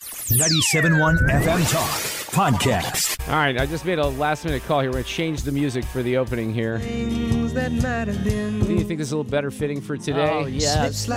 97.1 FM Talk Podcast. All right, I just made a last minute call here. We're going to change the music for the opening here. Do you think this is a little better fitting for today? Oh, yes. You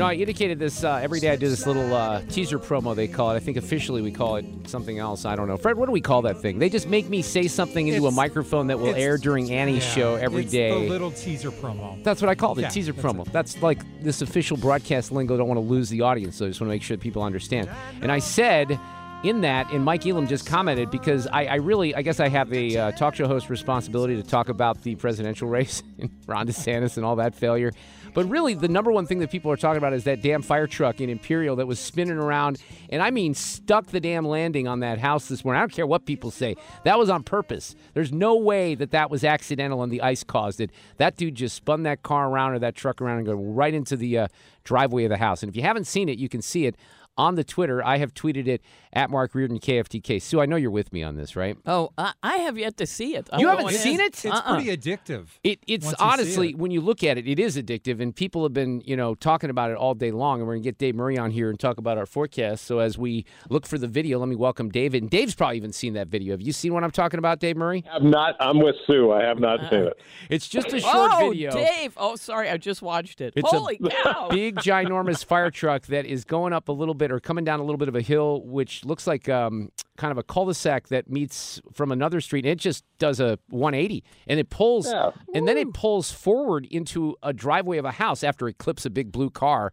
know, I indicated this uh, every day. I do this little uh, teaser promo. They call it. I think officially we call it something else. I don't know. Fred, what do we call that thing? They just make me say something into a microphone that will air during Annie's Yeah, show every it's day. The little teaser promo. That's what I call it, Yeah, teaser that's promo. it. That's like this official broadcast lingo. Don't want to lose the audience, so I just want to make sure that people understand. And I said in that, and Mike Elam just commented because I, I really, I guess I have a uh, talk show host responsibility to talk about the presidential race and Ron DeSantis and all that failure. But really, the number one thing that people are talking about is that damn fire truck in Imperial that was spinning around, and I mean stuck the damn landing on that house this morning. I don't care what people say. That was on purpose. There's no way that that was accidental and the ice caused it. That dude just spun that car around or that truck around and go right into the uh, driveway of the house. And if you haven't seen it, you can see it on the Twitter. I have tweeted it at Mark Reardon KFTK. Sue, I know you're with me on this, right? Oh, I, I have yet to see it. I'm You haven't seen it? It's Uh-uh. pretty addictive. It, it's once you see honestly, it. when you look at it, it is addictive, and people have been, you know, talking about it all day long. And we're gonna get Dave Murray on here and talk about our forecast. So as we look for the video, let me welcome David. And Dave's probably even seen that video. Have you seen what I'm talking about, Dave Murray? I have not. I'm with Sue. I have not seen it. Uh-uh. It's just a short oh, video. Dave. Oh, sorry. I just watched it. It's a Holy cow. Big, ginormous fire truck that is going up a little bit or coming down a little bit of a hill, which looks like um, kind of a cul-de-sac that meets from another street. And It just does a 180, and it pulls, Yeah. and then it pulls forward into a driveway of a house after it clips a big blue car.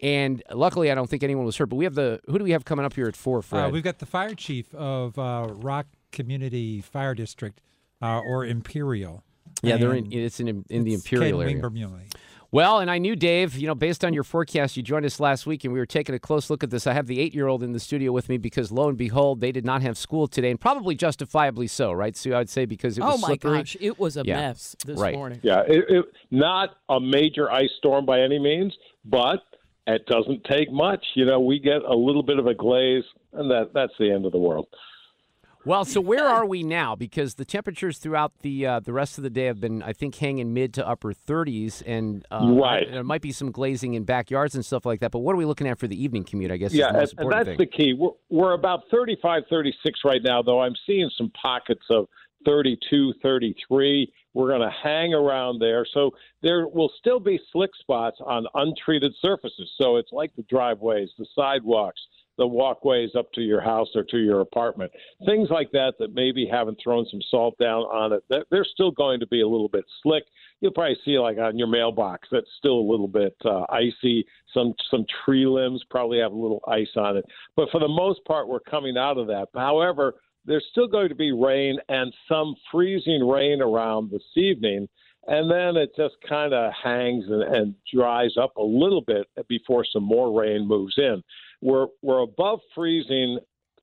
And luckily, I don't think anyone was hurt. But we have the who do we have coming up here at four, Fred? Uh, we've got the fire chief of uh, Rock Community Fire District, uh, or Imperial. yeah, they're in. It's in in the Imperial Ken area. Wingbermuehle. Well, and I knew Dave, you know, based on your forecast, you joined us last week and we were taking a close look at this. I have the eight year old in the studio with me because lo and behold, they did not have school today, and probably justifiably so, right, Sue? I'd say because it was oh, my slippery. gosh. It was a Yeah. mess this Right. morning. Yeah, it, it, not a major ice storm by any means, but it doesn't take much. You know, we get a little bit of a glaze, and that that's the end of the world. Well, so where are we now? Because the temperatures throughout the uh, the rest of the day have been, I think, hanging mid to upper 30s, and uh, Right. there might be some glazing in backyards and stuff like that. But what are we looking at for the evening commute? I guess is yeah, the and that's thing. the key. We're, we're about 35, 36 right now, though I'm seeing some pockets of 32, 33. We're going to hang around there. So there will still be slick spots on untreated surfaces. So it's like the driveways, the sidewalks, the walkways up to your house or to your apartment. Things like that that maybe haven't thrown some salt down on it. They're- still going to be a little bit slick. You'll probably see like on your mailbox that's still a little bit uh, icy. Some some tree limbs probably have a little ice on it. But for the most part, we're coming out of that. However, there's still going to be rain and some freezing rain around this evening. And then it just kind of hangs and, and dries up a little bit before some more rain moves in. We're we're above freezing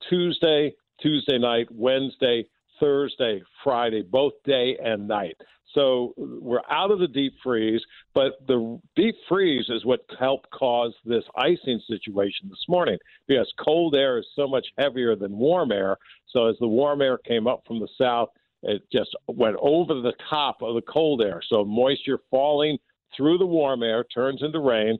Tuesday, Tuesday night, Wednesday, Thursday, Friday, both day and night. So we're out of the deep freeze, but the deep freeze is what helped cause this icing situation this morning because cold air is so much heavier than warm air. So as the warm air came up from the south, it just went over the top of the cold air. So moisture falling through the warm air turns into rain,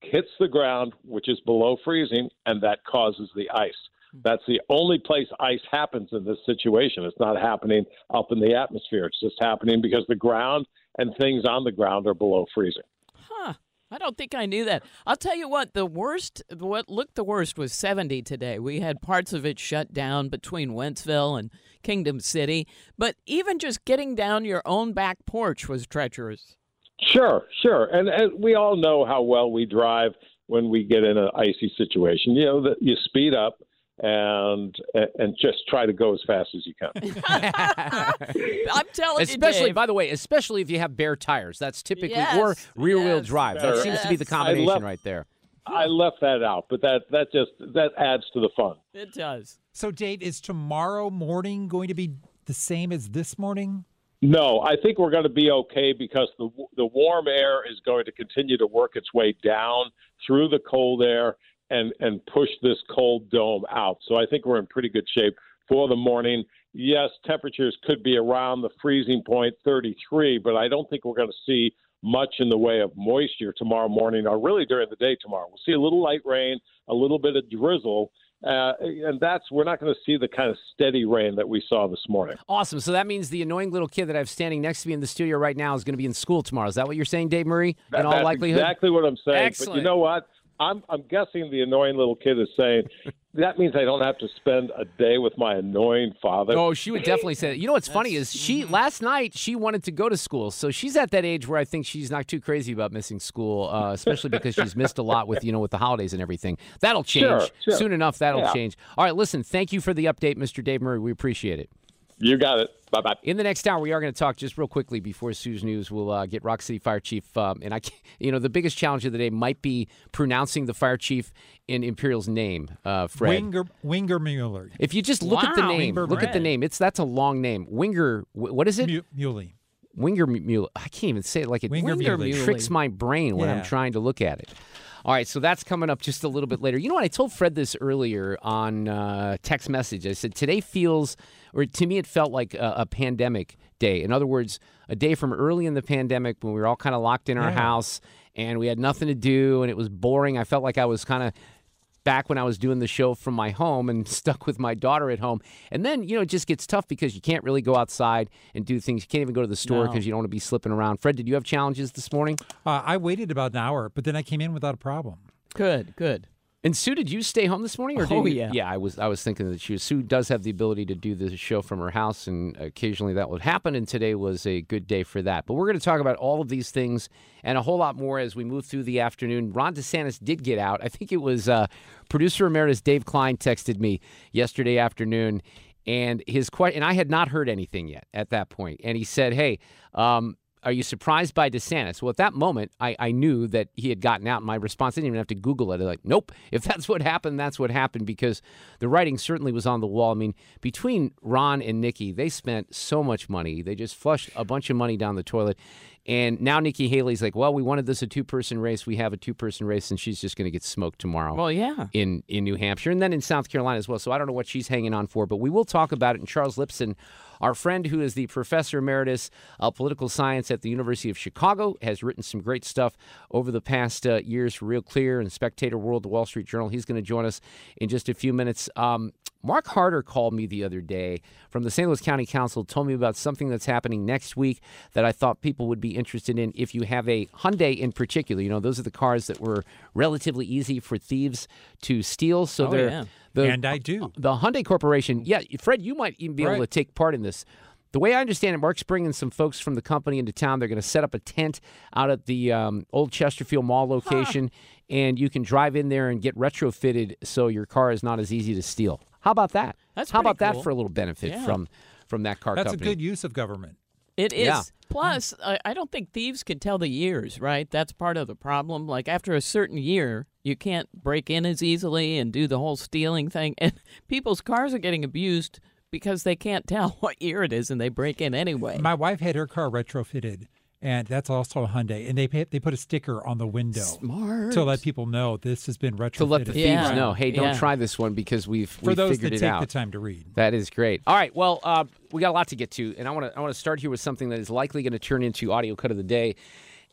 hits the ground, which is below freezing, and that causes the ice. Hmm. That's the only place ice happens in this situation. It's not happening up in the atmosphere. It's just happening because the ground and things on the ground are below freezing. Huh. I don't think I knew that. I'll tell you what, the worst, what looked the worst was 70 today. We had parts of it shut down between Wentzville and Kingdom City, but even just getting down your own back porch was treacherous. Sure, sure, and, and we all know how well we drive when we get in an icy situation. You know that you speed up and and just try to go as fast as you can. I'm telling especially, you, Dave. by the way, especially if you have bare tires. That's typically Yes, or rear wheel yes, drive. That Yes. seems to be the combination left- right there. I left that out, but that that just that adds to the fun. it does. So, Dave, is tomorrow morning going to be the same as this morning? No, I think we're going to be okay because the the warm air is going to continue to work its way down through the cold air and and push this cold dome out. So I think we're in pretty good shape for the morning. Yes, temperatures could be around the freezing point, 33, but I don't think we're going to see much in the way of moisture tomorrow morning or really during the day tomorrow. We'll see a little light rain, a little bit of drizzle, uh, and that's we're not going to see the kind of steady rain that we saw this morning. Awesome. So that means the annoying little kid that I have standing next to me in the studio right now is going to be in school tomorrow. Is that what you're saying, Dave Murray? That- in all that's likelihood. exactly what I'm saying. But Excellent. you know what? I'm I'm guessing the annoying little kid is saying that means I don't have to spend a day with my annoying father. Oh, she would definitely say that. You know what's funny is she last night she wanted to go to school, so she's at that age where I think she's not too crazy about missing school, uh, especially because she's missed a lot with you know with the holidays and everything. That'll change Sure, sure. soon enough. That'll Yeah. change. All right, listen. Thank you for the update, Mr. Dave Murray. We appreciate it. You got it. Bye bye. In the next hour, we are going to talk just real quickly before Sue's news. We'll uh, get Rock City Fire Chief, um, and I, can't- you know, the biggest challenge of the day might be pronouncing the fire chief in Imperial's name, uh, Fred. Winger, Winger Mueller. If you just look at the name, Wingber look at the name. It's that's a long name. Winger. What is it? Mu- Muley. Winger Mule. I can't even say it like it Winger Winger Muley. Muley. tricks my brain when I'm trying to look at it. All right, so that's coming up just a little bit later. You know what? I told Fred this earlier on uh, text message. I said today feels, or to me, it felt like a, a pandemic day. In other words, a day from early in the pandemic when we were all kind of locked in our Yeah. house and we had nothing to do and it was boring. I felt like I was kind of back when I was doing the show from my home and stuck with my daughter at home. And then, you know, it just gets tough because you can't really go outside and do things. You can't even go to the store No. because you don't want to be slipping around. Fred, did you have challenges this morning? Uh, I waited about an hour, but then I came in without a problem. Good, good. And Sue, did you stay home this morning? Or Oh, you- yeah. yeah. I was. I was thinking that she. Sue does have the ability to do the show from her house, and occasionally that would happen. And today was a good day for that. But we're going to talk about all of these things and a whole lot more as we move through the afternoon. Ron DeSantis did get out. I think it was uh, producer emeritus Dave Klein texted me yesterday afternoon, and his question. And I had not heard anything yet at that point. And he said, "Hey." Um, are you surprised by DeSantis? Well, at that moment, I, I knew that he had gotten out. My response I didn't even have to Google it. Like, nope. If that's what happened, that's what happened because the writing certainly was on the wall. I mean, between Ron and Nikki, they spent so much money. They just flushed a bunch of money down the toilet. And now Nikki Haley's like, well, we wanted this a two person race. We have a two person race, and she's just going to get smoked tomorrow Well, yeah. in in New Hampshire and then in South Carolina as well. So I don't know what she's hanging on for, but we will talk about it. And Charles Lipson, our friend who is the professor emeritus of political science at the University of Chicago, has written some great stuff over the past uh, years for Real Clear and Spectator World, the Wall Street Journal. He's going to join us in just a few minutes. Um, Mark Harder called me the other day from the St. Louis County Council, told me about something that's happening next week that I thought people would be interested in. If you have a Hyundai in particular, you know, those are the cars that were relatively easy for thieves to steal. So Oh, they're yeah. the, and I do. the Hyundai Corporation. Yeah, Fred, you might even be able to take part in this. The way I understand it, Mark's bringing some folks from the company into town. They're going to set up a tent out at the um, old Chesterfield Mall location, and you can drive in there and get retrofitted so your car is not as easy to steal. How about that? That's how about pretty that for a little benefit Yeah. from from that car That's a good use of government. It is. Yeah. Plus, I, I don't think thieves can tell the years, right? That's part of the problem. Like after a certain year, you can't break in as easily and do the whole stealing thing. And people's cars are getting abused because they can't tell what year it is and they break in anyway. My wife had her car retrofitted, and that's also a Hyundai. And they pay, they put a sticker on the window Smart. to let people know this has been retrofitted. to let the thieves Yeah. know, hey, don't Yeah. try this one because we've For we've those figured that it take out. the time to read. That is great. All right. Well, uh, we got a lot to get to, and I want to I want to start here with something that is likely going to turn into audio cut of the day,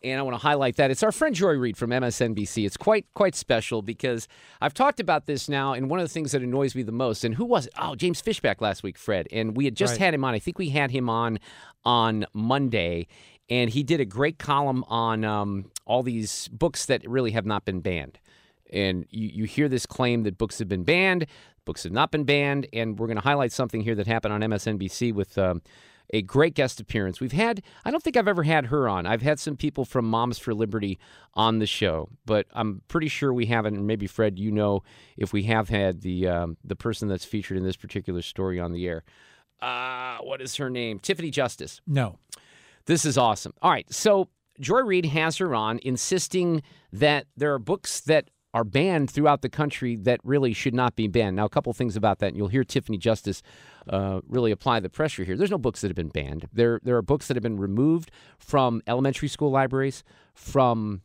and I want to highlight that it's our friend Joy Reid from MSNBC. It's quite quite special because I've talked about this now, and one of the things that annoys me the most, and who was it? Oh, James Fishback last week, Fred, and we had just Right. had him on. I think we had him on on Monday. And he did a great column on um, all these books that really have not been banned. And you, you hear this claim that books have been banned, books have not been banned, and we're going to highlight something here that happened on MSNBC with um, a great guest appearance. We've had, I don't think I've ever had her on. I've had some people from Moms for Liberty on the show, but I'm pretty sure we haven't. And maybe Fred, you know if we have had the um, the person that's featured in this particular story on the air. Uh, what is her name? Tiffany Justice. No. This is awesome. All right, so Joy Reid has her on, insisting that there are books that are banned throughout the country that really should not be banned. Now, a couple things about that, and you'll hear Tiffany Justice uh, really apply the pressure here. There's no books that have been banned. There, there are books that have been removed from elementary school libraries, from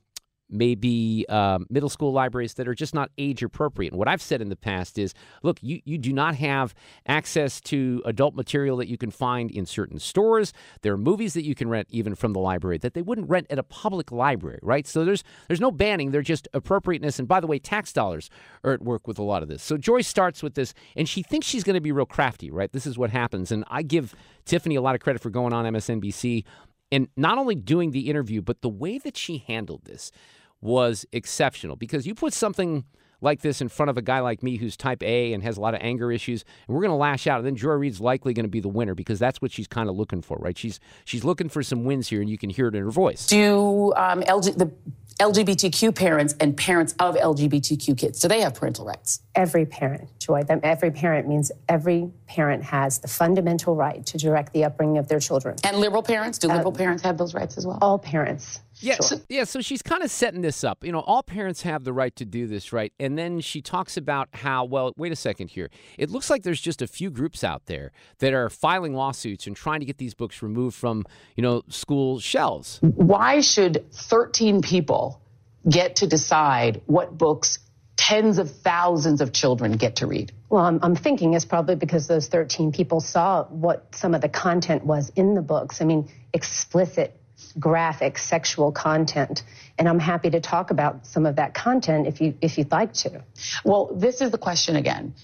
maybe uh, middle school libraries that are just not age appropriate. And what I've said in the past is look, you, you do not have access to adult material that you can find in certain stores. There are movies that you can rent even from the library that they wouldn't rent at a public library, right? So there's there's no banning, they're just appropriateness. And by the way, tax dollars are at work with a lot of this. So Joy starts with this, and she thinks she's going to be real crafty, right? This is what happens. And I give Tiffany a lot of credit for going on MSNBC and not only doing the interview, but the way that she handled this was exceptional because you put something like this in front of a guy like me who's type A and has a lot of anger issues, and we're going to lash out. And then Joy Reid's likely going to be the winner because that's what she's kind of looking for, right? She's she's looking for some wins here, and you can hear it in her voice. Do um, LG, the LGBTQ parents and parents of LGBTQ kids do they have parental rights? Every parent, Joy. Them, every parent means every parent has the fundamental right to direct the upbringing of their children. And liberal parents, do liberal parents have those rights as well? All parents. Yeah, so, yeah. So she's kind of setting this up. You know, all parents have the right to do this, right? And then she talks about how, well, wait a second here. It looks like there's just a few groups out there that are filing lawsuits and trying to get these books removed from, you know, school shelves. Why should 13 people get to decide what books tens of thousands of children get to read? Well, I'm, I'm thinking it's probably because those 13 people saw what some of the content was in the books. I mean, explicit, graphic, sexual content. And I'm happy to talk about some of that content if you if you'd like to. Well, this is the question again.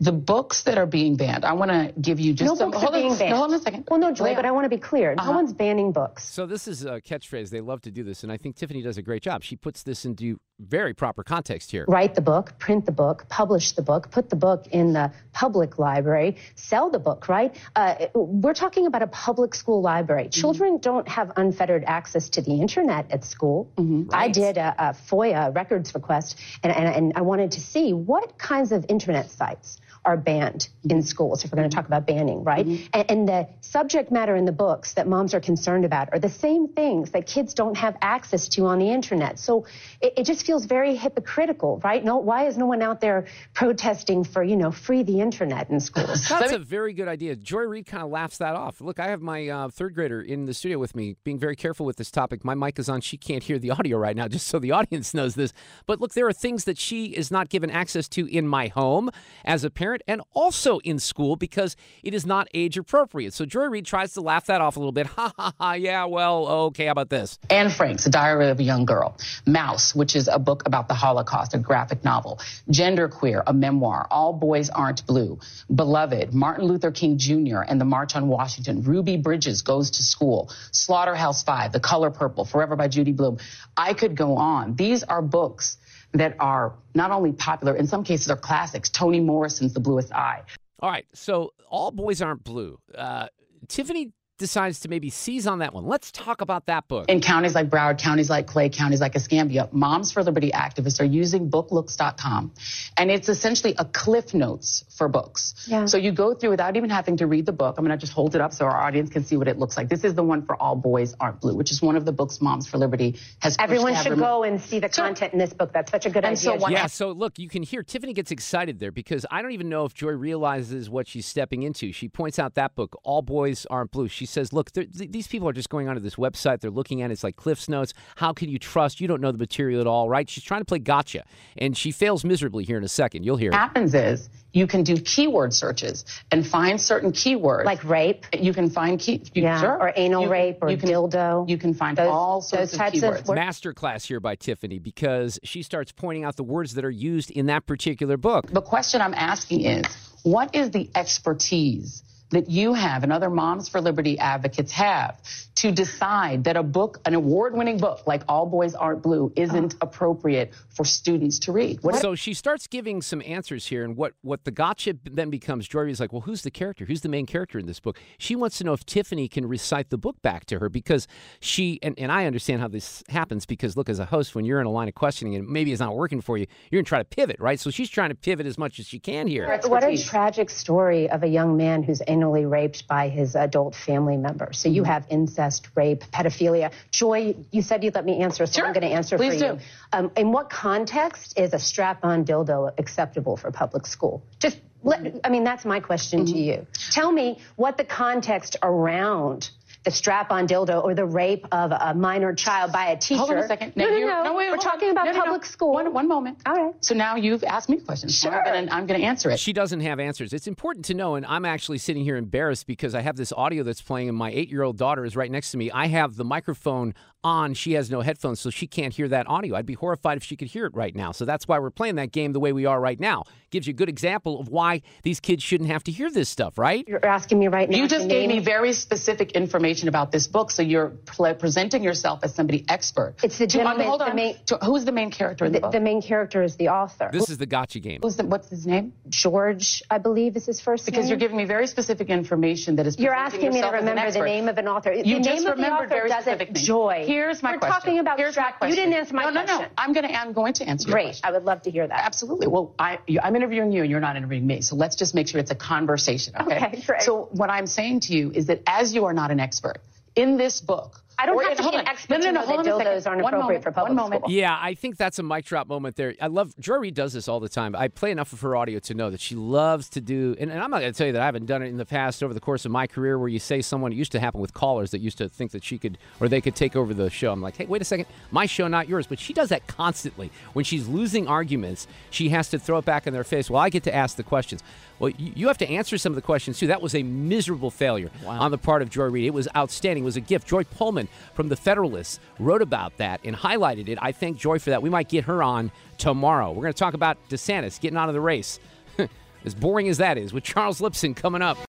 The books that are being banned, I want to give you just no some. books hold are on, being banned. no, hold on a second. Well, no, Joy, but I want to be clear. Uh-huh. No one's banning books. So this is a catchphrase. They love to do this, and I think Tiffany does a great job. She puts this into very proper context here. write the book, print the book, publish the book, put the book in the public library, sell the book, right? Uh, we're talking about a public school library. Mm-hmm. Children don't have unfettered access to the internet at school. Mm-hmm. I did a, a FOIA records request, and, and, and I wanted to see what kinds of internet sites are banned Mm-hmm. in schools if we're going to talk about banning, right? And, and the subject matter in the books that moms are concerned about are the same things that kids don't have access to on the internet. So it, it just feels very hypocritical, right? No, why is no one out there protesting for, you know, free the internet in schools? That's a very good idea. Joy Reid kind of laughs that off. Look, I have my uh, third grader in the studio with me, being very careful with this topic. My mic is on. She can't hear the audio right now, just so the audience knows this. But look, there are things that she is not given access to in my home as a parent and also in school because it is not age appropriate. So Joy Reid tries to laugh that off a little bit. Ha ha ha. Yeah, well, okay, how about this? Anne Frank's A Diary of a Young Girl. Mouse, which is a book about the Holocaust, a graphic novel. Genderqueer, a memoir. All Boys Aren't Blue. Beloved, Martin Luther King Jr. and the March on Washington. Ruby Bridges Goes to School. Slaughterhouse Five, The Color Purple, Forever by Judy Blume. I could go on. These are books that are not only popular, in some cases are classics. Toni Morrison's The Bluest Eye. All right, so all boys aren't blue. Uh, Tiffany decides to maybe seize on that one. Let's talk about that book. In counties like Broward, counties like Clay, counties like Escambia, Moms for Liberty activists are using booklooks.com. And it's essentially a cliff notes for books. Yeah. So you go through without even having to read the book. I'm going to just hold it up so our audience can see what it looks like. This is the one for All Boys Aren't Blue, which is one of the books Moms for Liberty has Everyone should removed. go and see the content in this book. That's such a good And idea. so what- Yeah, so look, you can hear Tiffany gets excited there because I don't even know if Joy realizes what she's stepping into. She points out that book, All Boys Aren't Blue. She says, look, th- these people are just going onto this website. They're looking at it. It's like Cliff's Notes. How can you trust? You don't know the material at all, right? She's trying to play gotcha, and she fails miserably here in a second. You'll hear it. happens is you can do keyword searches and find certain keywords. Like rape? You can find key, you, Yeah, sure. or anal You- rape or you can, dildo. You can find Those- all sorts those types of of keywords. wor- Masterclass here by Tiffany because she starts pointing out the words that are used in that particular book. The question I'm asking is, what is the expertise that you have and other Moms for Liberty advocates have to decide that a book, an award-winning book like All Boys Aren't Blue, isn't appropriate for students to read. What So she starts giving some answers here, and what, what the gotcha then becomes, Joy is like, well, who's the character? Who's the main character in this book? She wants to know if Tiffany can recite the book back to her because she, and, and I understand how this happens because, look, as a host, when you're in a line of questioning and maybe it's not working for you, you're going to try to pivot, right? So she's trying to pivot as much as she can here. What a tragic story of a young man who's anally raped by his adult family member. So Mm-hmm. you have incest, rape, pedophilia. Joy, you said you'd let me answer, so I'm going to answer Please for do. you. Um, in what context is a strap-on dildo acceptable for public school? Just, let, I mean, that's my question Mm-hmm. to you. Tell me what the context around the strap-on dildo or the rape of a minor child by a teacher. Hold on a second. No, Now no, you- no. wait, We're hold on. talking about No, no, no. public school. One, one moment. All right. So now you've asked me a question. Sure. I'm I'm gonna answer it. She doesn't have answers. It's important to know, and I'm actually sitting here embarrassed because I have this audio that's playing, and my eight year old daughter is right next to me. I have the microphone on. She has no headphones, so she can't hear that audio. I'd be horrified if she could hear it right now. So that's why we're playing that game the way we are right now. Gives you a good example of why these kids shouldn't have to hear this stuff, right? You're asking me right now. You just gave name- me very specific information about this book, so you're pl- presenting yourself as somebody expert. It's the To- um, gentleman- hold the on. main- To- who's the main character in the, The, book? the main character is the author. This is the gotcha game. Who's the, what's his name? George, I believe, is his first Because name. you're giving me very specific information that is. You're asking me to yourself as an remember the name of an author. You the just name of the remembered author very doesn't specific things. joy. Here's my We're question. talking about Here's my strap- You didn't answer my no, no, question. No, I'm going to. I'm going to answer. your Great. question. I would love to hear that. Absolutely. Well, I, you, I'm interviewing you and you're not interviewing me. So let's just make sure it's a conversation. Okay. Okay, great. So what I'm saying to you is that as you are not an expert in this book, I don't or have in- to be an expert no, no, to no, know that dildos aren't One appropriate moment, for public one moment. school. Yeah, I think that's a mic drop moment there. I love Joy Reid does this all the time. I play enough of her audio to know that she loves to do, and, and I'm not going to tell you that I haven't done it in the past over the course of my career where you say someone, it used to happen with callers that used to think that she could or they could take over the show. I'm like, hey, wait a second, my show, not yours. But she does that constantly. When she's losing arguments, she has to throw it back in their face. Well, I get to ask the questions. Well, you, you have to answer some of the questions too. That was a miserable failure on the part of Joy Reid. It was outstanding. It was a gift. Joy Pullmann from the Federalists wrote about that and highlighted it. I thank Joy for that. We might get her on tomorrow. We're going to talk about DeSantis getting out of the race. as boring as that is, with Charles Lipson coming up.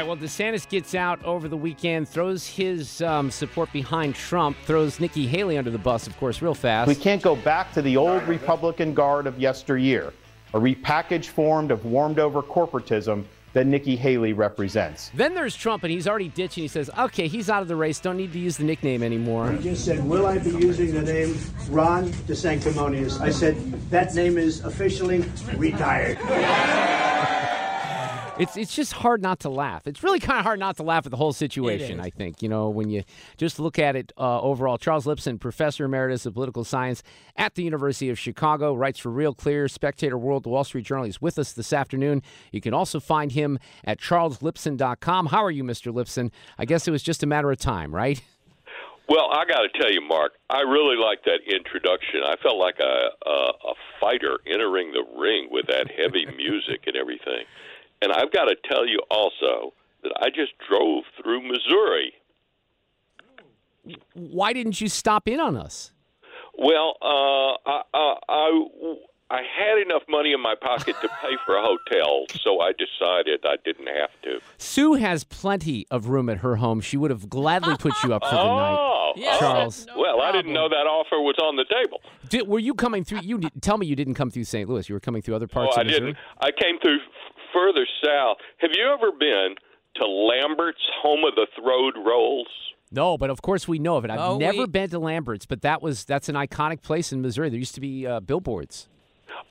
Right, well, DeSantis gets out over the weekend, throws his um, support behind Trump, throws Nikki Haley under the bus, of course, real fast. We can't go back to the old Republican guard of yesteryear, a repackaged form of warmed over corporatism that Nikki Haley represents. Then there's Trump, and he's already ditching. He says, okay, he's out of the race. Don't need to use the nickname anymore. He just said, Will I be using the name Ron DeSanctimonious? I said, That name is officially retired. It's it's just hard not to laugh. It's really kind of hard not to laugh at the whole situation. I think you know when you just look at it uh, overall. Charles Lipson, professor emeritus of political science at the University of Chicago, writes for Real Clear, Spectator World, The Wall Street Journal. He's with us this afternoon. You can also find him at charleslipson.com. How are you, Mr. Lipson? I guess it was just a matter of time, right? Well, I got to tell you, Mark, I really like that introduction. I felt like a, a a fighter entering the ring with that heavy music and everything. And I've got to tell you also that I just drove through Missouri. Why didn't you stop in on us? Well, uh, I, I, I, I had enough money in my pocket to pay for a hotel, so I decided I didn't have to. Sue has plenty of room at her home. She would have gladly put you up for the night. Oh. Yes, Charles. no well, I didn't know that offer was on the table. Did, were you coming through? You tell me you didn't come through St. Louis. You were coming through other parts oh, I of Missouri. didn't. I came through f- further south. Have you ever been to Lambert's, home of the throwed rolls? No, but of course we know of it. I've Oh, never we- been to Lambert's, but that was that's an iconic place in Missouri. There used to be uh, billboards.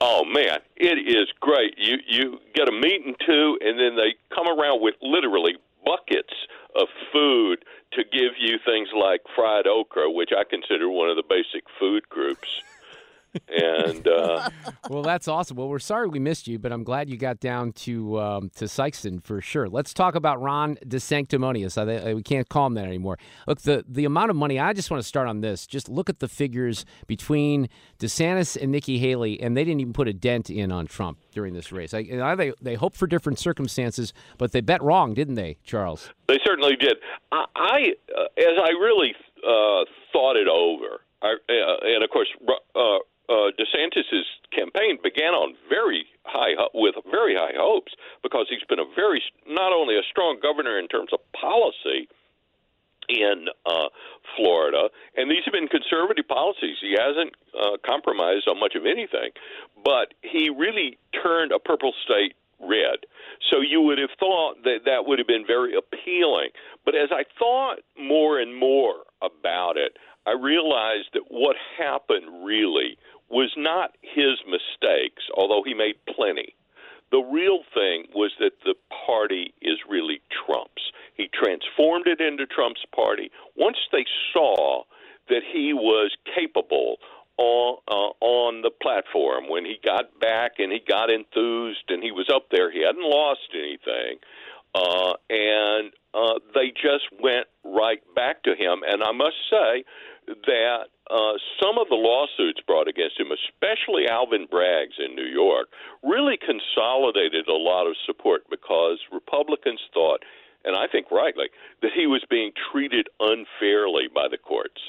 Oh man, it is great. You you get a meat and two, and then they come around with literally buckets of food to give you things like fried okra, which I consider one of the basic food groups. And uh, Well, that's awesome. Well, we're sorry we missed you, but I'm glad you got down to um, to Sikeston for sure. Let's talk about Ron DeSanctimonious. I, I, we can't call him that anymore. Look, the the amount of money. I just want to start on this. Just look at the figures between DeSantis and Nikki Haley, and they didn't even put a dent in on Trump during this race. I, I, they they hope for different circumstances, but they bet wrong, didn't they, Charles? They certainly did. I, I uh, as I really uh, thought it over, I, uh, and of course, uh, uh, DeSantis's campaign began on very high with very high hopes because he's been a very not only a strong governor in terms of policy in uh, Florida, and these have been conservative policies. He hasn't uh, compromised on much of anything, but he really turned a purple state red. So you would have thought that that would have been very appealing. But as I thought more and more about it, I realized that what happened really was not his mistakes, although he made plenty. The real thing was that the party is really Trump's. He transformed it into Trump's party. Once they saw that he was capable on uh, on the platform, when he got back and he got enthused and he was up there, he hadn't lost anything, uh, and uh, they just went right back to him. And I must say that uh, some of the lawsuits brought against him, especially Alvin Bragg's in New York, really consolidated a lot of support because Republicans thought, and I think rightly, that he was being treated unfairly by the courts.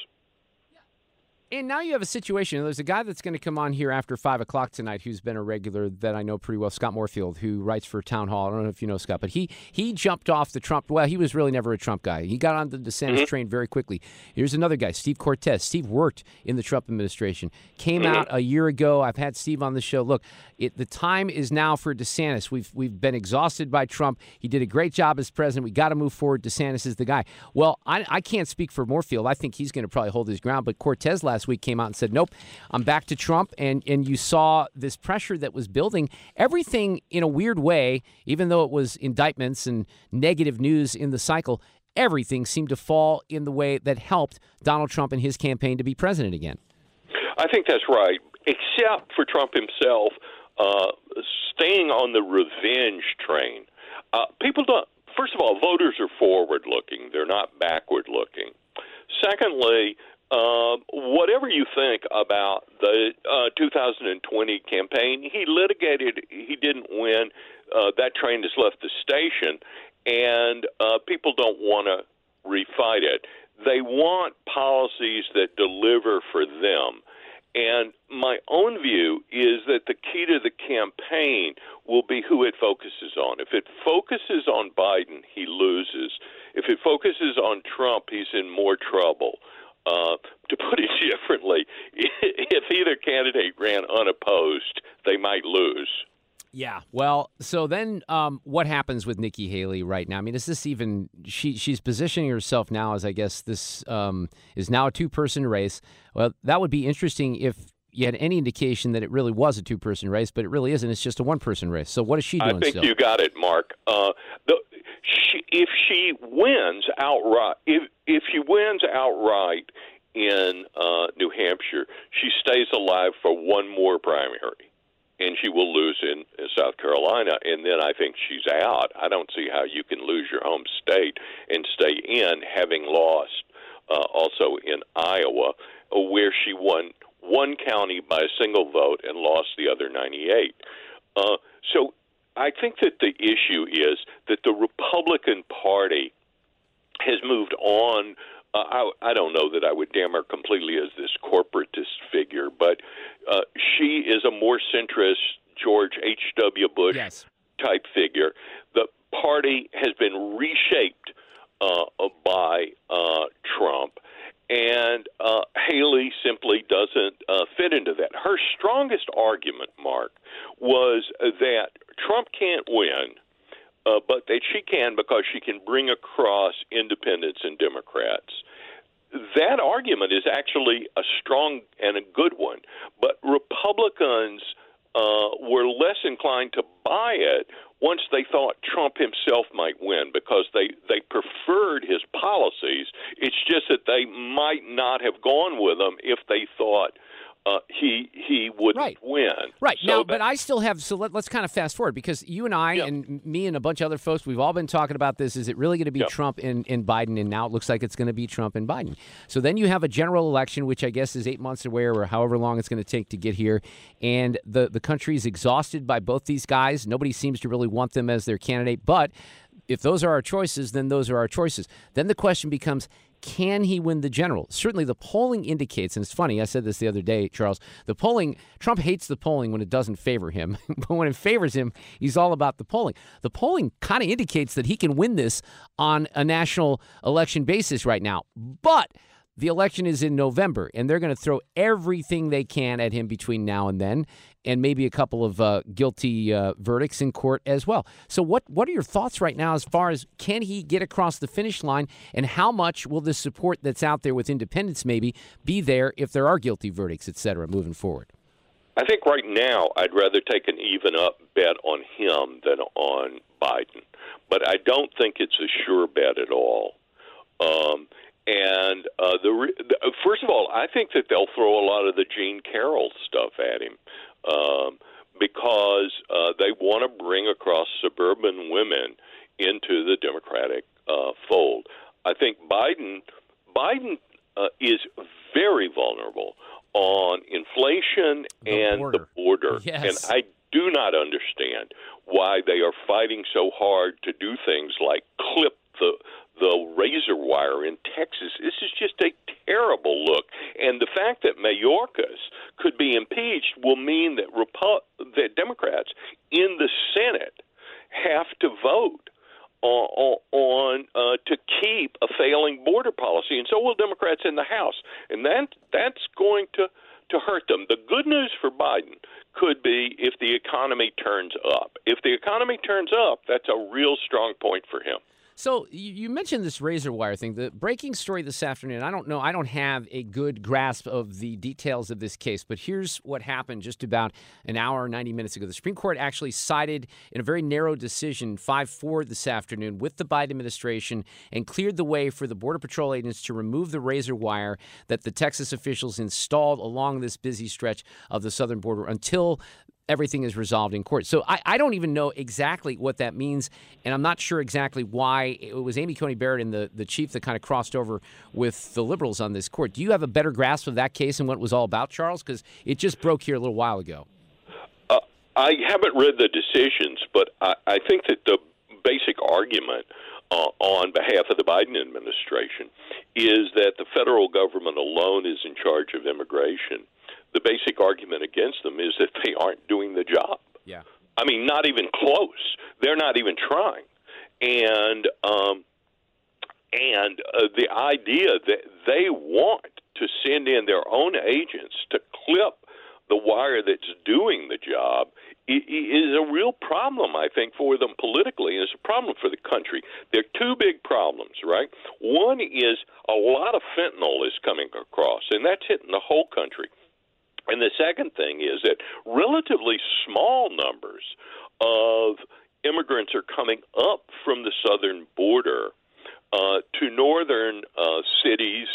And now you have a situation. There's a guy that's going to come on here after five o'clock tonight, who's been a regular that I know pretty well, Scott Morefield, who writes for Town Hall. I don't know if you know Scott, but he he jumped off the Trump. Well, he was really never a Trump guy. He got on the DeSantis mm-hmm. train very quickly. Here's another guy, Steve Cortes. Steve worked in the Trump administration. Came mm-hmm. out a year ago. I've had Steve on the show. Look, it, the time is now for DeSantis. We've we've been exhausted by Trump. He did a great job as president. We got to move forward. DeSantis is the guy. Well, I, I can't speak for Morefield. I think he's going to probably hold his ground. But Cortes last week came out and said, "Nope, I'm back to Trump." And and you saw this pressure that was building. Everything in a weird way, even though it was indictments and negative news in the cycle. Everything seemed to fall in the way that helped Donald Trump and his campaign to be president again. I think that's right, except for Trump himself uh, staying on the revenge train. Uh, people don't. First of all, voters are forward looking; they're not backward looking. Secondly, uh, whatever you think about the uh, 2020 campaign, he litigated. He didn't win. Uh, that train has left the station, and uh, people don't want to refight it. They want policies that deliver for them. And my own view is that the key to the campaign will be who it focuses on. If it focuses on Biden, he loses. If it focuses on Trump, he's in more trouble. Uh, to put it differently, if either candidate ran unopposed, they might lose. Yeah. Well, so then um, what happens with Nikki Haley right now? I mean, is this even she she's positioning herself now as I guess this um, is now a two person race. Well, that would be interesting if you had any indication that it really was a two person race, but it really isn't. It's just a one person race. So what is she doing I think still? you got it, Mark. Uh, the, she, if she wins outright, if if she wins outright in uh, New Hampshire, she stays alive for one more primary, and she will lose in, in South Carolina, and then I think she's out. I don't see how you can lose your home state and stay in, having lost uh, also in Iowa, where she won one county by a single vote and lost the other 98. Uh, so I think that the issue is that the Republican Party has moved on. Uh, I, I don't know that I would damn her completely as this corporatist figure, but uh, she is a more centrist George H.W. Bush type figure. The party has been reshaped uh, by uh, Trump, Haley simply doesn't uh, fit into that. Her strongest argument, Mark, was that Trump can't win, uh, but that she can because she can bring across independents and Democrats. That argument is actually a strong and a good one, but Republicans uh, were less inclined to buy it once they thought Trump himself might win because they, they preferred his policies. It's just that they might not have gone with him if they thought uh, he he would right. win. Right so now, that, but I still have. So let, us kind of fast forward because you and I and me and a bunch of other folks, we've all been talking about this. Is it really going to be Trump and, and Biden? And now it looks like it's going to be Trump and Biden. So then you have a general election, which I guess is eight months away, or however long it's going to take to get here. And the the country is exhausted by both these guys. Nobody seems to really want them as their candidate, but if those are our choices, then those are our choices. Then the question becomes can he win the general? Certainly, the polling indicates, and it's funny, I said this the other day, Charles. The polling, Trump hates the polling when it doesn't favor him, but when it favors him, he's all about the polling. The polling kind of indicates that he can win this on a national election basis right now. But the election is in November, and they're going to throw everything they can at him between now and then, and maybe a couple of uh, guilty uh, verdicts in court as well. So, what what are your thoughts right now as far as can he get across the finish line, and how much will the support that's out there with independents maybe be there if there are guilty verdicts, et cetera, moving forward? I think right now I'd rather take an even up bet on him than on Biden, but I don't think it's a sure bet at all. Um, and uh, the, the first of all, I think that they'll throw a lot of the Jean Carroll stuff at him um, because uh, they want to bring across suburban women into the Democratic uh, fold. I think Biden Biden uh, is very vulnerable on inflation the and border. the border, Yes. and I do not understand why they are fighting so hard to do things like clip the the razor wire in Texas. This is just a terrible look, and the fact that Mayorkas could be impeached will mean that Repu- that Democrats in the Senate have to vote on, on uh, to keep a failing border policy, and so will Democrats in the House, and that that's going to to hurt them. The good news for Biden could be if the economy turns up. If the economy turns up, that's a real strong point for him. So you mentioned this razor wire thing. The breaking story this afternoon. I don't know. I don't have a good grasp of the details of this case, but here's what happened just about an hour, 90 minutes ago. The Supreme Court actually sided in a very narrow decision, 5-4 this afternoon, with the Biden administration and cleared the way for the Border Patrol agents to remove the razor wire that the Texas officials installed along this busy stretch of the southern border until everything is resolved in court. So I, I don't even know exactly what that means, and I'm not sure exactly why it was Amy Coney Barrett and the, the chief that kind of crossed over with the liberals on this court. Do you have a better grasp of that case and what it was all about, Charles? Because it just broke here a little while ago. Uh, I haven't read the decisions, but I, I think that the basic argument uh, on behalf of the Biden administration is that the federal government alone is in charge of immigration. The basic argument against them is that they aren't doing the job. Yeah. I mean, not even close. They're not even trying. And um, and uh, the idea that they want to send in their own agents to clip the wire that's doing the job is a real problem, I think, for them politically, and it's a problem for the country. There are two big problems, right? One is a lot of fentanyl is coming across, and that's hitting the whole country. And the second thing is that relatively small numbers of immigrants are coming up from the southern border uh, to northern uh, cities,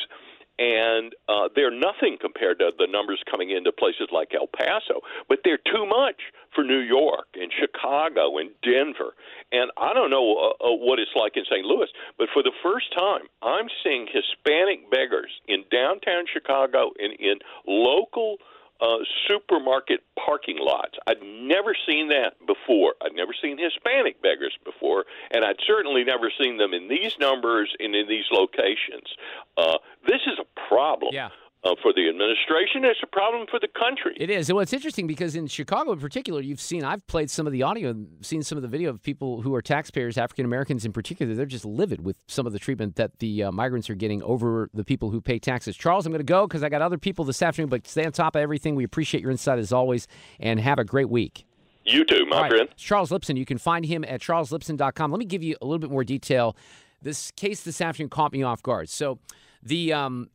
and uh, they're nothing compared to the numbers coming into places like El Paso, but they're too much for New York and Chicago and Denver. And I don't know uh, uh, what it's like in St. Louis, but for the first time, I'm seeing Hispanic beggars in downtown Chicago and in local uh, supermarket parking lots. I'd never seen that before. I'd never seen Hispanic beggars before, and I'd certainly never seen them in these numbers and in these locations. Uh, this is a problem. Yeah. Uh, for the administration. It's a problem for the country. It is. Well, it's interesting because in Chicago, in particular, you've seen. I've played some of the audio, and seen some of the video of people who are taxpayers, African Americans in particular. They're just livid with some of the treatment that the uh, migrants are getting over the people who pay taxes. Charles, I'm going to go because I got other people this afternoon. But stay on top of everything. We appreciate your insight as always, and have a great week. You too, my right. friend. Charles Lipson. You can find him at charleslipson.com. Let me give you a little bit more detail. This case this afternoon caught me off guard. So, the um,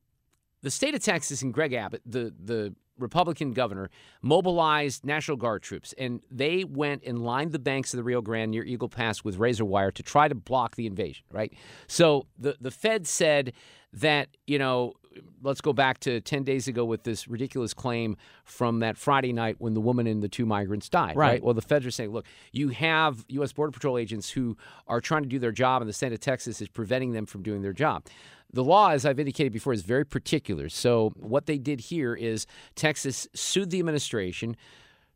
the state of Texas and Greg Abbott, the the Republican governor, mobilized National Guard troops, and they went and lined the banks of the Rio Grande near Eagle Pass with razor wire to try to block the invasion. Right. So the the Fed said that you know let's go back to 10 days ago with this ridiculous claim from that Friday night when the woman and the two migrants died. Right. Well, the feds are saying, look, you have U.S. Border Patrol agents who are trying to do their job, and the state of Texas is preventing them from doing their job. The law, as I've indicated before, is very particular. So, what they did here is Texas sued the administration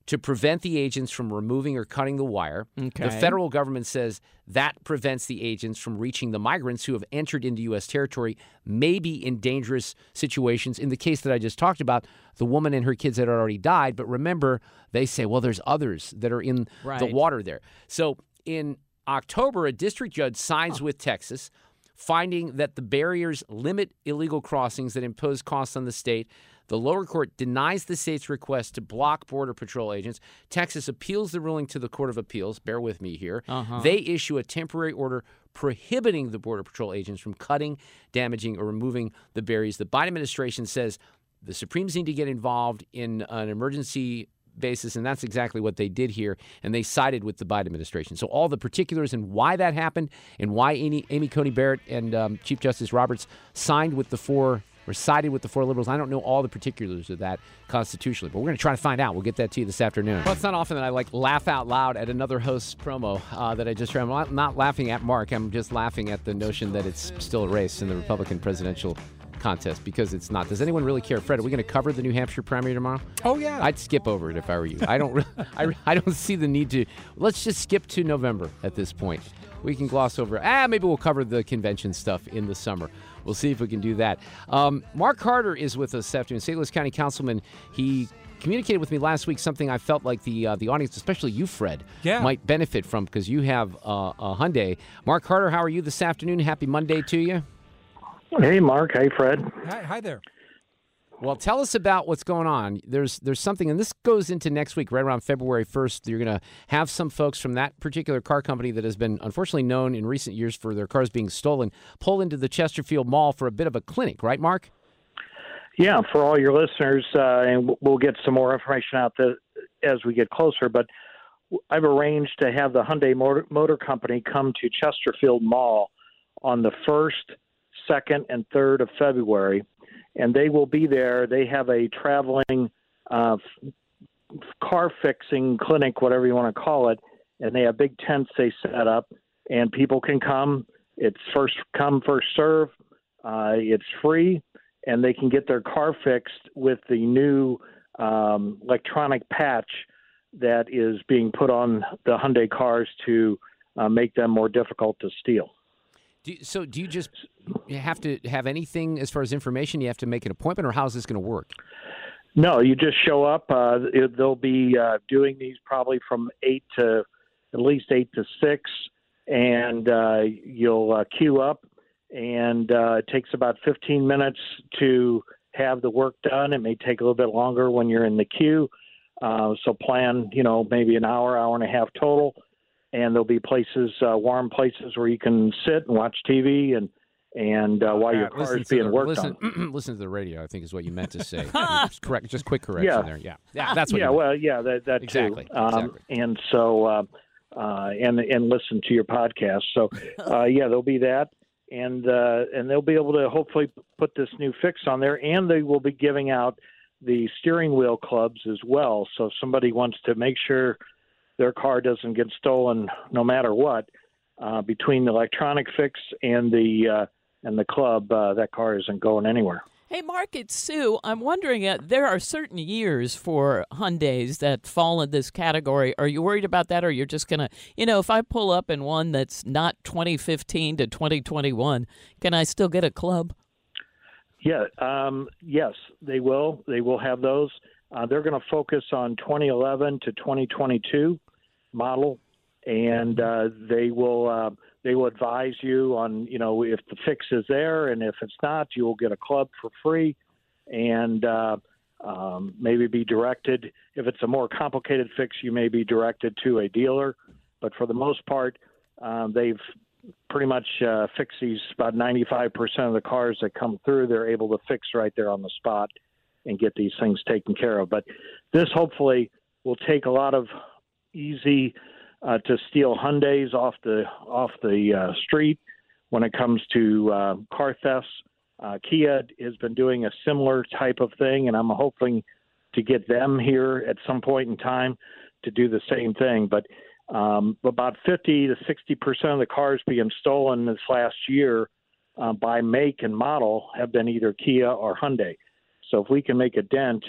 to prevent the agents from removing or cutting the wire. The federal government says that prevents the agents from reaching the migrants who have entered into U.S. territory, maybe in dangerous situations. In the case that I just talked about, the woman and her kids had already died. But remember, they say, well, there's others that are in the water there. So in October, a district judge sides with Texas, finding that the barriers limit illegal crossings that impose costs on the state. The lower court denies the state's request to block Border Patrol agents. Texas appeals the ruling to the Court of Appeals. Bear with me here. Uh-huh. They issue a temporary order prohibiting the Border Patrol agents from cutting, damaging, or removing the barriers. The Biden administration says the Supremes need to get involved in an emergency basis, and that's exactly what they did here. And they sided with the Biden administration. So all the particulars and why that happened, and why Amy, Amy Coney Barrett and um, Chief Justice Roberts signed with the four or sided with the four liberals. I don't know all the particulars of that constitutionally, but we're going to try to find out. We'll get that to you this afternoon. Well, it's not often that I like laugh out loud at another host's promo uh, that I just ran. I'm not, not laughing at Mark. I'm just laughing at the notion that it's still a race in the Republican presidential contest because it's not. Does anyone really care? Fred, are we going to cover the New Hampshire primary tomorrow? Oh yeah. I'd skip over it if I were you. I don't. I, I don't see the need to. Let's just skip to November at this point. We can gloss over. Ah, maybe we'll cover the convention stuff in the summer. We'll see if we can do that. Um, Mark Harder is with us this afternoon. St. Louis County Councilman. He communicated with me last week something I felt like the uh, the audience, especially you, Fred, Yeah. might benefit from because you have uh, a Hyundai. Mark Harder, how are you this afternoon? Happy Monday to you. Hey, Mark. Hey, Fred. Hi, hi there. Well, tell us about what's going on. There's there's something, and this goes into next week, right around February 1st. You're going to have some folks from that particular car company that has been unfortunately known in recent years for their cars being stolen pull into the Chesterfield Mall for a bit of a clinic, right, Mark? Yeah, for all your listeners, uh, and we'll get some more information out the, as we get closer. But I've arranged to have the Hyundai Motor, Motor Company come to Chesterfield Mall on the first, second, and third of February, and they will be there. They have a traveling uh, car fixing clinic, whatever you want to call it, and they have big tents they set up, and people can come. It's first come, first serve. Uh, it's free, and they can get their car fixed with the new um, electronic patch that is being put on the Hyundai cars to uh, make them more difficult to steal. Do you, so do you just have to have anything as far as information? You have to make an appointment, or how's this going to work? No, you just show up. Uh, it, they'll be uh, doing these probably from eight to at least eight to six, and uh, you'll uh, queue up. And uh, it takes about 15 minutes to have the work done. It may take a little bit longer when you're in the queue. Uh, so plan, you know, maybe an hour, hour and a half total. And there'll be places, uh, warm places where you can sit and watch TV and and uh, while your car is being the- worked listen, on. listen to the radio. I think is what you meant to say. Just correct. Just quick correction Yeah. there. Yeah, yeah. That's what. yeah, well, yeah, that that Exactly, too. Um, exactly. And so, uh, uh, and and listen to your podcast. So, uh, yeah, there'll be that, and uh, and they'll be able to hopefully put this new fix on there, and they will be giving out the steering wheel clubs as well. So, if somebody wants to make sure their car doesn't get stolen, no matter what, uh, between the electronic fix and the uh, and the club, uh, that car isn't going anywhere. Hey, Mark, it's Sue. I'm wondering, uh, there are certain years for Hyundais that fall in this category. Are you worried about that, or you're just going to, you know, if I pull up in one that's not 2015 to 2021, can I still get a club? Yeah, um, yes, they will. They will have those. Uh, they're going to focus on 2011 to 2022 model, and uh, they will uh, they will advise you on you know if the fix is there, and if it's not, you will get a club for free, and uh, um, maybe be directed. If it's a more complicated fix, you may be directed to a dealer. But for the most part, um, they've pretty much uh, fixed these about 95% of the cars that come through. They're able to fix right there on the spot and get these things taken care of. But this hopefully will take a lot of easy uh, to steal Hyundai's off the off the uh, street when it comes to uh, car thefts. Uh, Kia has been doing a similar type of thing, and I'm hoping to get them here at some point in time to do the same thing. But um, about 50 to 60 percent of the cars being stolen this last year uh, by make and model have been either Kia or Hyundai. So if we can make a dent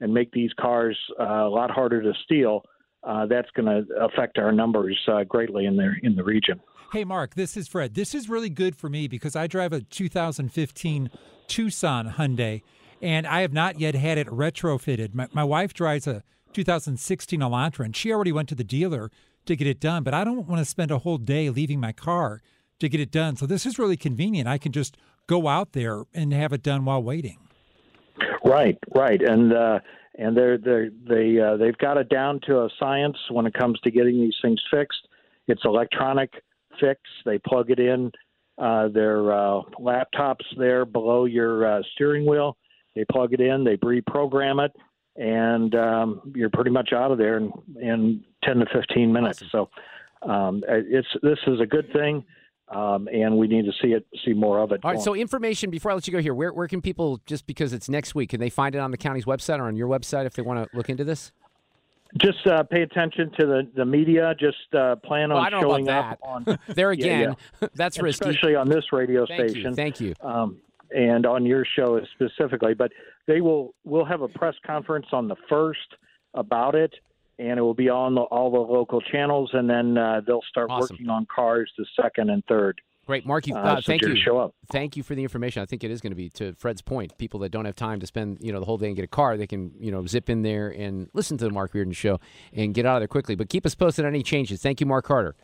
and make these cars uh, a lot harder to steal, uh, that's going to affect our numbers uh, greatly in the in the region. Hey, Mark, this is Fred. This is really good for me because I drive a 2015 Tucson Hyundai, and I have not yet had it retrofitted. My, my wife drives a 2016 Elantra, and she already went to the dealer to get it done, but I don't want to spend a whole day leaving my car to get it done. So this is really convenient. I can just go out there and have it done while waiting. Right, right, and uh, and they're they they uh, they've got it down to a science when it comes to getting these things fixed. It's electronic fix. They plug it in uh, their uh, laptops there below your uh, steering wheel. They plug it in. They reprogram it, and um, you're pretty much out of there in, in 10 to 15 minutes. So um, it's this is a good thing um, and we need to see it, see more of it. All right. So information before I let you go here, where where can people just because it's next week, can they find it on the county's website or on your website if they want to look into this? Just uh, pay attention to the, the media. Just uh, plan well, on showing up on there again. Yeah, yeah. that's risky, especially on this radio Thank station. You. Thank you. Um, and on your show specifically, but they will will have a press conference on the first about it, and it will be on the, all the local channels, and then uh, they'll start Awesome. working on cars the second and third. Great, Mark. You, Uh, uh, so thank you. show up. Thank you for the information. I think it is going to be to Fred's point. People that don't have time to spend you know the whole day and get a car, they can you know zip in there and listen to the Mark Reardon show and get out of there quickly. But keep us posted on any changes. Thank you, Mark Harder.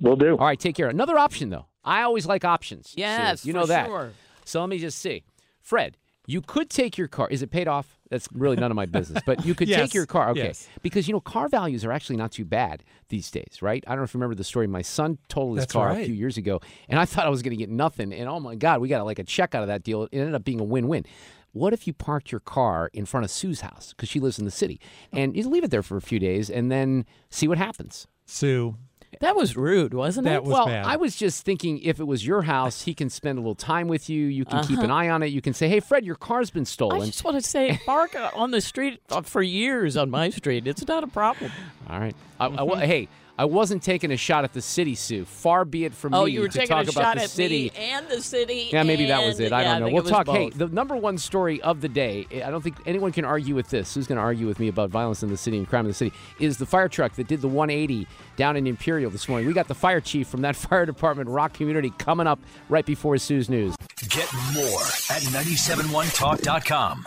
We'll do. All right, take care. Another option though. I always like options. Sue. Yes, you for know that. sure. So let me just see, Fred. You could take your car. Is it paid off? That's really none of my business. But you could Yes, take your car. Okay. yes. Because, you know, car values are actually not too bad these days, right? I don't know if you remember the story. My son totaled his That's car a few years ago, and I thought I was going to get nothing. And oh my God, we got like a check out of that deal. It ended up being a win win. What if you parked your car in front of Sue's house because she lives in the city, and you leave it there for a few days and then see what happens? Sue, That was rude, wasn't That it? was well, bad. I was just thinking if it was your house, he can spend a little time with you. You can keep Uh-huh. an eye on it. You can say, "Hey, Fred, your car's been stolen." I just want to say, park on the street uh, for years on my street. It's not a problem. All right. I, hey, I wasn't taking a shot at the city, Sue. Far be it from Oh, me you were to taking talk a about shot the at city. me and the city. Yeah, maybe that was it. I yeah, don't know. think we'll it was talk. Hey, the number one story of the day. Eh, I don't think anyone can argue with this. Who's going to argue with me about violence in the city and crime in the city? Is the fire truck that did the 180 down in Imperial this morning. We got the fire chief from that fire department, Rock Community, coming up right before Sue's news. Get more at 971talk.com.